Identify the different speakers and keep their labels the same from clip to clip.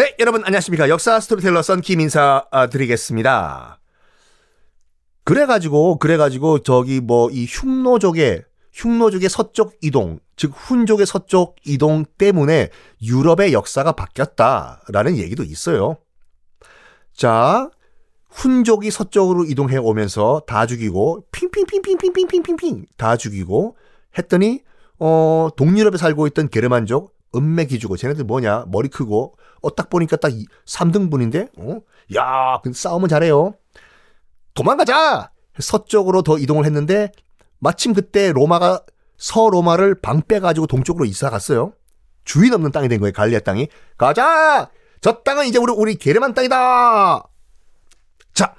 Speaker 1: 네, 여러분 안녕하십니까. 역사 스토리텔러 썬킴 인사 아, 드리겠습니다. 그래가지고, 그래가지고, 저기 뭐, 이 흉노족의, 흉노족의 서쪽 이동, 즉, 훈족의 서쪽 이동 때문에 유럽의 역사가 바뀌었다라는 얘기도 있어요. 자, 훈족이 서쪽으로 이동해 오면서 다 죽이고, 핑핑핑핑핑핑핑핑핑 다 죽이고, 했더니, 어, 동유럽에 살고 있던 게르만족, 은매 기주고, 쟤네들 뭐냐, 머리 크고, 어, 딱 보니까 딱 3등분인데, 어? 야, 그 싸움은 잘해요. 도망가자! 서쪽으로 더 이동을 했는데, 마침 그때 로마가, 서로마를 방 빼가지고 동쪽으로 이사 갔어요. 주인 없는 땅이 된 거예요, 갈리아 땅이. 가자! 저 땅은 이제 우리, 우리 게르만 땅이다! 자,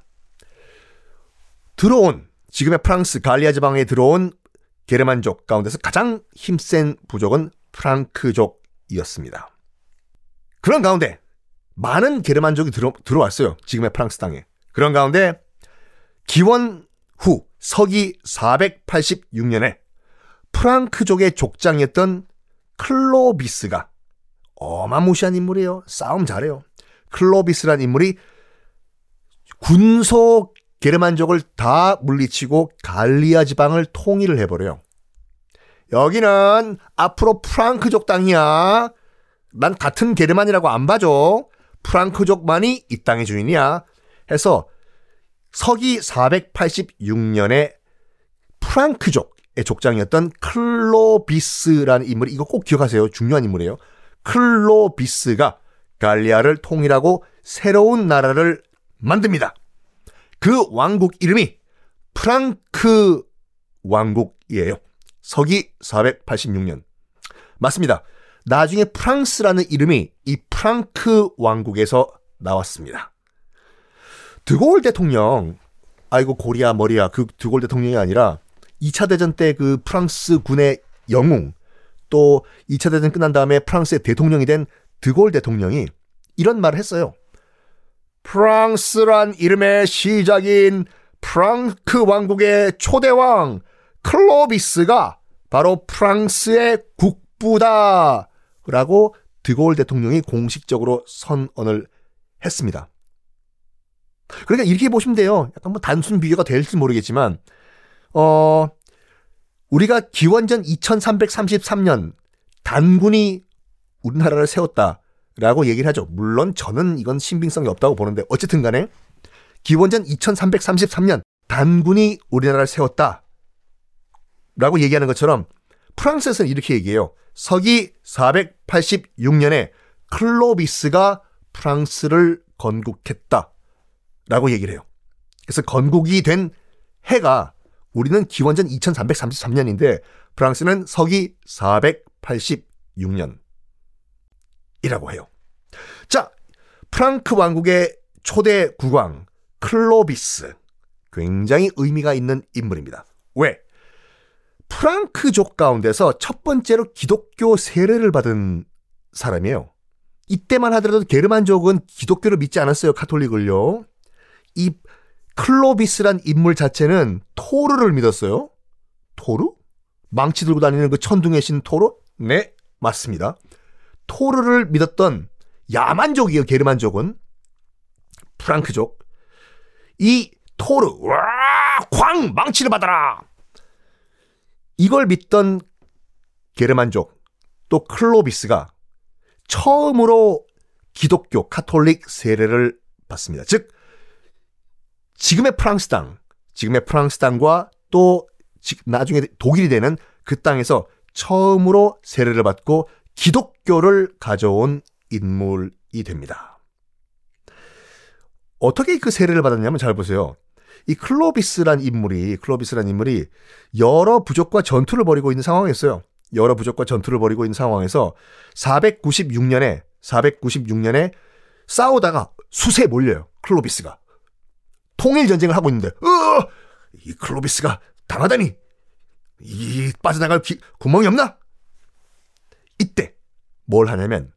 Speaker 1: 들어온, 지금의 프랑스 갈리아 지방에 들어온 게르만족 가운데서 가장 힘센 부족은 프랑크족이었습니다. 그런 가운데 많은 게르만족이 들어, 들어왔어요. 지금의 프랑스 땅에. 그런 가운데 기원 후 서기 486년에 프랑크족의 족장이었던 클로비스가 어마무시한 인물이에요. 싸움 잘해요. 클로비스란 인물이 군소 게르만족을 다 물리치고 갈리아 지방을 통일을 해버려요. 여기는 앞으로 프랑크족 땅이야. 난 같은 게르만이라고 안 봐줘. 프랑크족만이 이 땅의 주인이야. 해서 서기 486년에 프랑크족의 족장이었던 클로비스라는 인물이 이거 꼭 기억하세요. 중요한 인물이에요. 클로비스가 갈리아를 통일하고 새로운 나라를 만듭니다. 그 왕국 이름이 프랑크 왕국이에요. 서기 486년. 맞습니다. 나중에 프랑스라는 이름이 이 프랑크 왕국에서 나왔습니다. 드골 대통령, 아이고 고리야 머리야 그 드골 대통령이 아니라 2차 대전 때 그 프랑스 군의 영웅 또 2차 대전 끝난 다음에 프랑스의 대통령이 된 드골 대통령이 이런 말을 했어요. 프랑스란 이름의 시작인 프랑크 왕국의 초대왕 클로비스가 바로 프랑스의 국부다. 라고 드골 대통령이 공식적으로 선언을 했습니다. 그러니까 이렇게 보시면 돼요. 약간 뭐 단순 비교가 될지 모르겠지만, 어, 우리가 기원전 2333년 단군이 우리나라를 세웠다라고 얘기를 하죠. 물론 저는 이건 신빙성이 없다고 보는데 어쨌든 간에 기원전 2333년 단군이 우리나라를 세웠다. 라고 얘기하는 것처럼 프랑스에서는 이렇게 얘기해요. 서기 486년에 클로비스가 프랑스를 건국했다. 라고 얘기를 해요. 그래서 건국이 된 해가 우리는 기원전 2333년인데 프랑스는 서기 486년. 이라고 해요. 자, 프랑크 왕국의 초대 국왕 클로비스. 굉장히 의미가 있는 인물입니다. 왜? 프랑크족 가운데서 첫 번째로 기독교 세례를 받은 사람이에요. 이때만 하더라도 게르만족은 기독교를 믿지 않았어요. 카톨릭을요. 이 클로비스란 인물 자체는 토르를 믿었어요. 토르? 망치 들고 다니는 그 천둥의 신 토르? 네, 맞습니다. 토르를 믿었던 야만족이에요. 게르만족은. 프랑크족. 이 토르, 와, 광! 망치를 받아라! 이걸 믿던 게르만족 또 클로비스가 처음으로 기독교 카톨릭 세례를 받습니다. 즉 지금의 프랑스 땅, 지금의 프랑스 땅과 또 나중에 독일이 되는 그 땅에서 처음으로 세례를 받고 기독교를 가져온 인물이 됩니다. 어떻게 그 세례를 받았냐면 잘 보세요. 이 클로비스란 인물이 클로비스란 인물이 여러 부족과 전투를 벌이고 있는 상황이었어요. 여러 부족과 전투를 벌이고 있는 상황에서 496년에 496년에 싸우다가 수세에 몰려요. 클로비스가 통일 전쟁을 하고 있는데 어! 이 클로비스가 당하다니 이 빠져나갈 기, 구멍이 없나? 이때 뭘 하냐면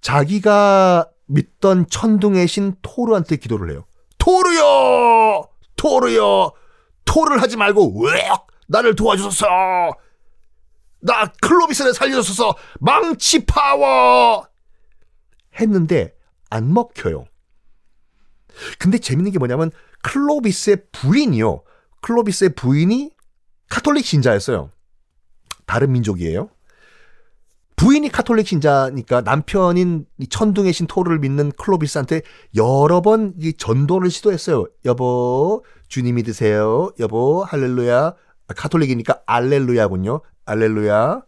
Speaker 1: 자기가 믿던 천둥의 신 토르한테 기도를 해요. 토르요! 토르요! 토르 하지 말고 왜 나를 도와주소서! 나 클로비스를 살려주소서! 망치 파워! 했는데 안 먹혀요. 근데 재밌는 게 뭐냐면 클로비스의 부인이요. 클로비스의 부인이 카톨릭 신자였어요. 다른 민족이에요. 부인이 카톨릭 신자니까 남편인 천둥의 신 토르를 믿는 클로비스한테 여러 번 전도를 시도했어요. 여보, 주님 믿으세요. 여보, 할렐루야. 카톨릭이니까 알렐루야군요. 알렐루야.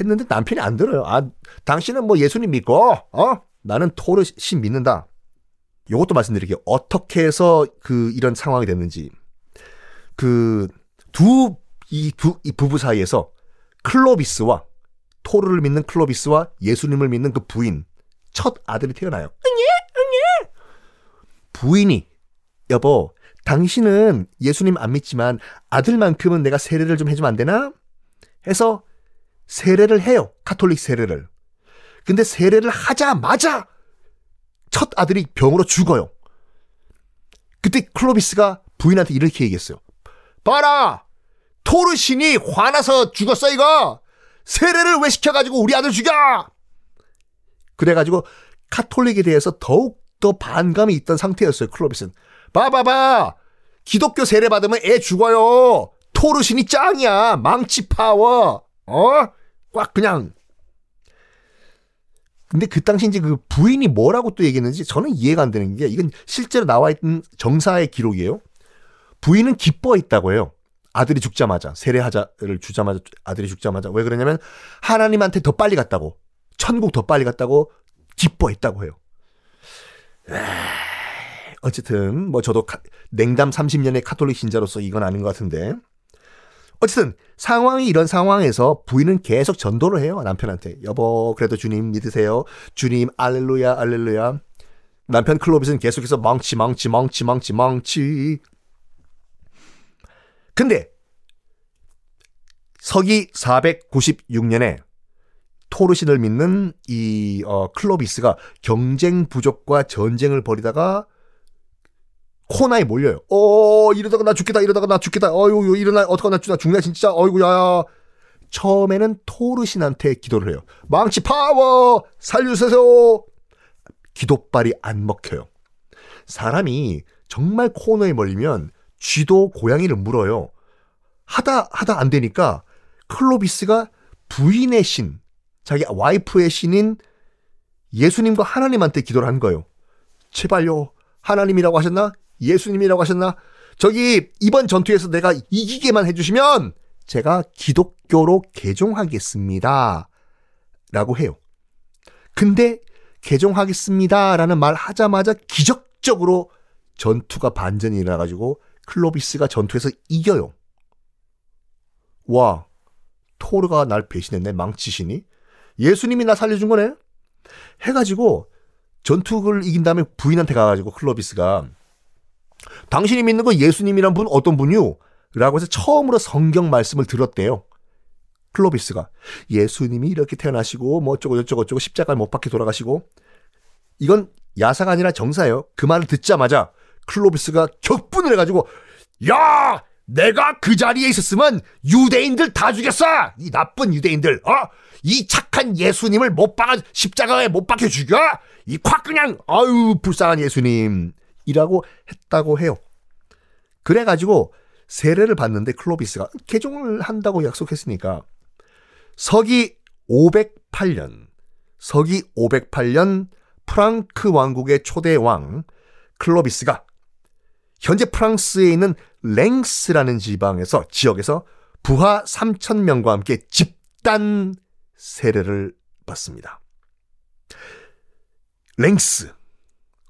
Speaker 1: 했는데 남편이 안 들어요. 아, 당신은 뭐 예수님 믿고, 어? 나는 토르 신 믿는다. 요것도 말씀드릴게요. 어떻게 해서 그 이런 상황이 됐는지. 그 두이두이 부부 사이에서 클로비스와 토르를 믿는 클로비스와 예수님을 믿는 그 부인 첫 아들이 태어나요. 응예 응예. 부인이 여보 당신은 예수님 안 믿지만 아들만큼은 내가 세례를 좀 해주면 안 되나? 해서 세례를 해요. 카톨릭 세례를. 근데 세례를 하자마자 첫 아들이 병으로 죽어요. 그때 클로비스가 부인한테 이렇게 얘기했어요. 봐라! 토르신이 화나서 죽었어, 이거! 세례를 왜 시켜가지고 우리 아들 죽여! 그래가지고 카톨릭에 대해서 더욱더 반감이 있던 상태였어요, 클로비스는. 봐봐봐! 기독교 세례 받으면 애 죽어요! 토르신이 짱이야! 망치 파워! 어? 꽉 그냥 근데 그 당시 이제 그 부인이 뭐라고 또 얘기했는지 저는 이해가 안 되는 게 이건 실제로 나와 있는 정사의 기록이에요. 부인은 기뻐했다고 해요. 아들이 죽자마자 세례하자를 주자마자 아들이 죽자마자 왜 그러냐면 하나님한테 더 빨리 갔다고 천국 더 빨리 갔다고 기뻐했다고 해요. 어쨌든 뭐 저도 냉담 30년의 카톨릭 신자로서 이건 아닌 것 같은데 어쨌든 상황이 이런 상황에서 부인은 계속 전도를 해요. 남편한테. 여보, 그래도 주님 믿으세요. 주님, 알렐루야, 알렐루야. 남편 클로비스는 계속해서 망치, 망치, 망치, 망치, 망치. 근데 서기 496년에 토르신을 믿는 이 어, 클로비스가 경쟁 부족과 전쟁을 벌이다가 코나에 몰려요. 어, 이러다가 나 죽겠다, 이러다가 나 죽겠다, 어유, 일어나, 어떡하 나 죽나, 죽나, 진짜, 어이구, 야. 처음에는 토르신한테 기도를 해요. 망치 파워! 살려주세요! 기도발이 안 먹혀요. 사람이 정말 코너에 몰리면 쥐도 고양이를 물어요. 하다, 하다 안 되니까 클로비스가 부인의 신, 자기 와이프의 신인 예수님과 하나님한테 기도를 한 거예요. 제발요. 하나님이라고 하셨나? 예수님이라고 하셨나? 저기 이번 전투에서 내가 이기게만 해주시면 제가 기독교로 개종하겠습니다. 라고 해요. 근데 개종하겠습니다. 라는 말 하자마자 기적적으로 전투가 반전이 일어나가지고 클로비스가 전투에서 이겨요. 와, 토르가 날 배신했네, 망치시니? 예수님이 나 살려준 거네? 해가지고 전투를 이긴 다음에 부인한테 가가지고 클로비스가 당신이 믿는 건 예수님이란 분 어떤 분이요? 라고 해서 처음으로 성경 말씀을 들었대요. 클로비스가 예수님이 이렇게 태어나시고 뭐 어쩌고 저쩌고 저쩌고 십자가를 못 박혀 돌아가시고 이건 야사가 아니라 정사예요. 그 말을 듣자마자 클로비스가 격분을 해가지고 야 내가 그 자리에 있었으면 유대인들 다 죽였어! 이 나쁜 유대인들 어이 착한 예수님을 못 박아 십자가에 못 박혀 죽여! 이 콱 그냥 아유 불쌍한 예수님. 이라고 했다고 해요. 그래가지고 세례를 받는데 클로비스가 개종을 한다고 약속했으니까 서기 508년, 서기 508년 프랑크 왕국의 초대 왕 클로비스가 현재 프랑스에 있는 랭스라는 지방에서 지역에서 부하 3천 명과 함께 집단 세례를 받습니다. 랭스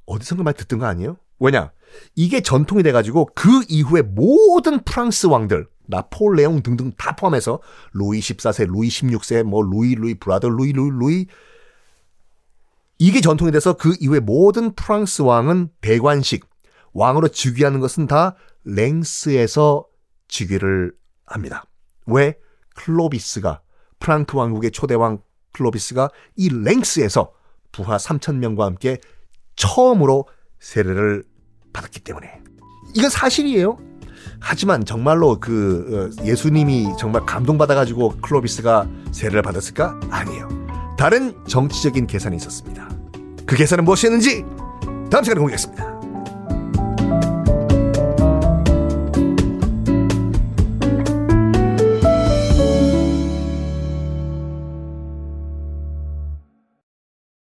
Speaker 1: 어디선가 많이 듣던 거 아니에요? 왜냐? 이게 전통이 돼가지고 그 이후에 모든 프랑스 왕들, 나폴레옹 등등 다 포함해서 루이 14세, 루이 16세, 뭐 루이 루이 브라더 루이 루이 루이 이게 전통이 돼서 그 이후에 모든 프랑스 왕은 대관식 왕으로 즉위하는 것은 다 랭스에서 즉위를 합니다. 왜? 클로비스가 프랑크 왕국의 초대 왕 클로비스가 이 랭스에서 부하 3천 명과 함께 처음으로 세례를 받았기 때문에 이건 사실이에요. 하지만 정말로 그 어, 예수님이 정말 감동받아가지고 클로비스가 세례를 받았을까? 아니에요. 다른 정치적인 계산이 있었습니다. 그 계산은 무엇이었는지 다음 시간에 공개하겠습니다.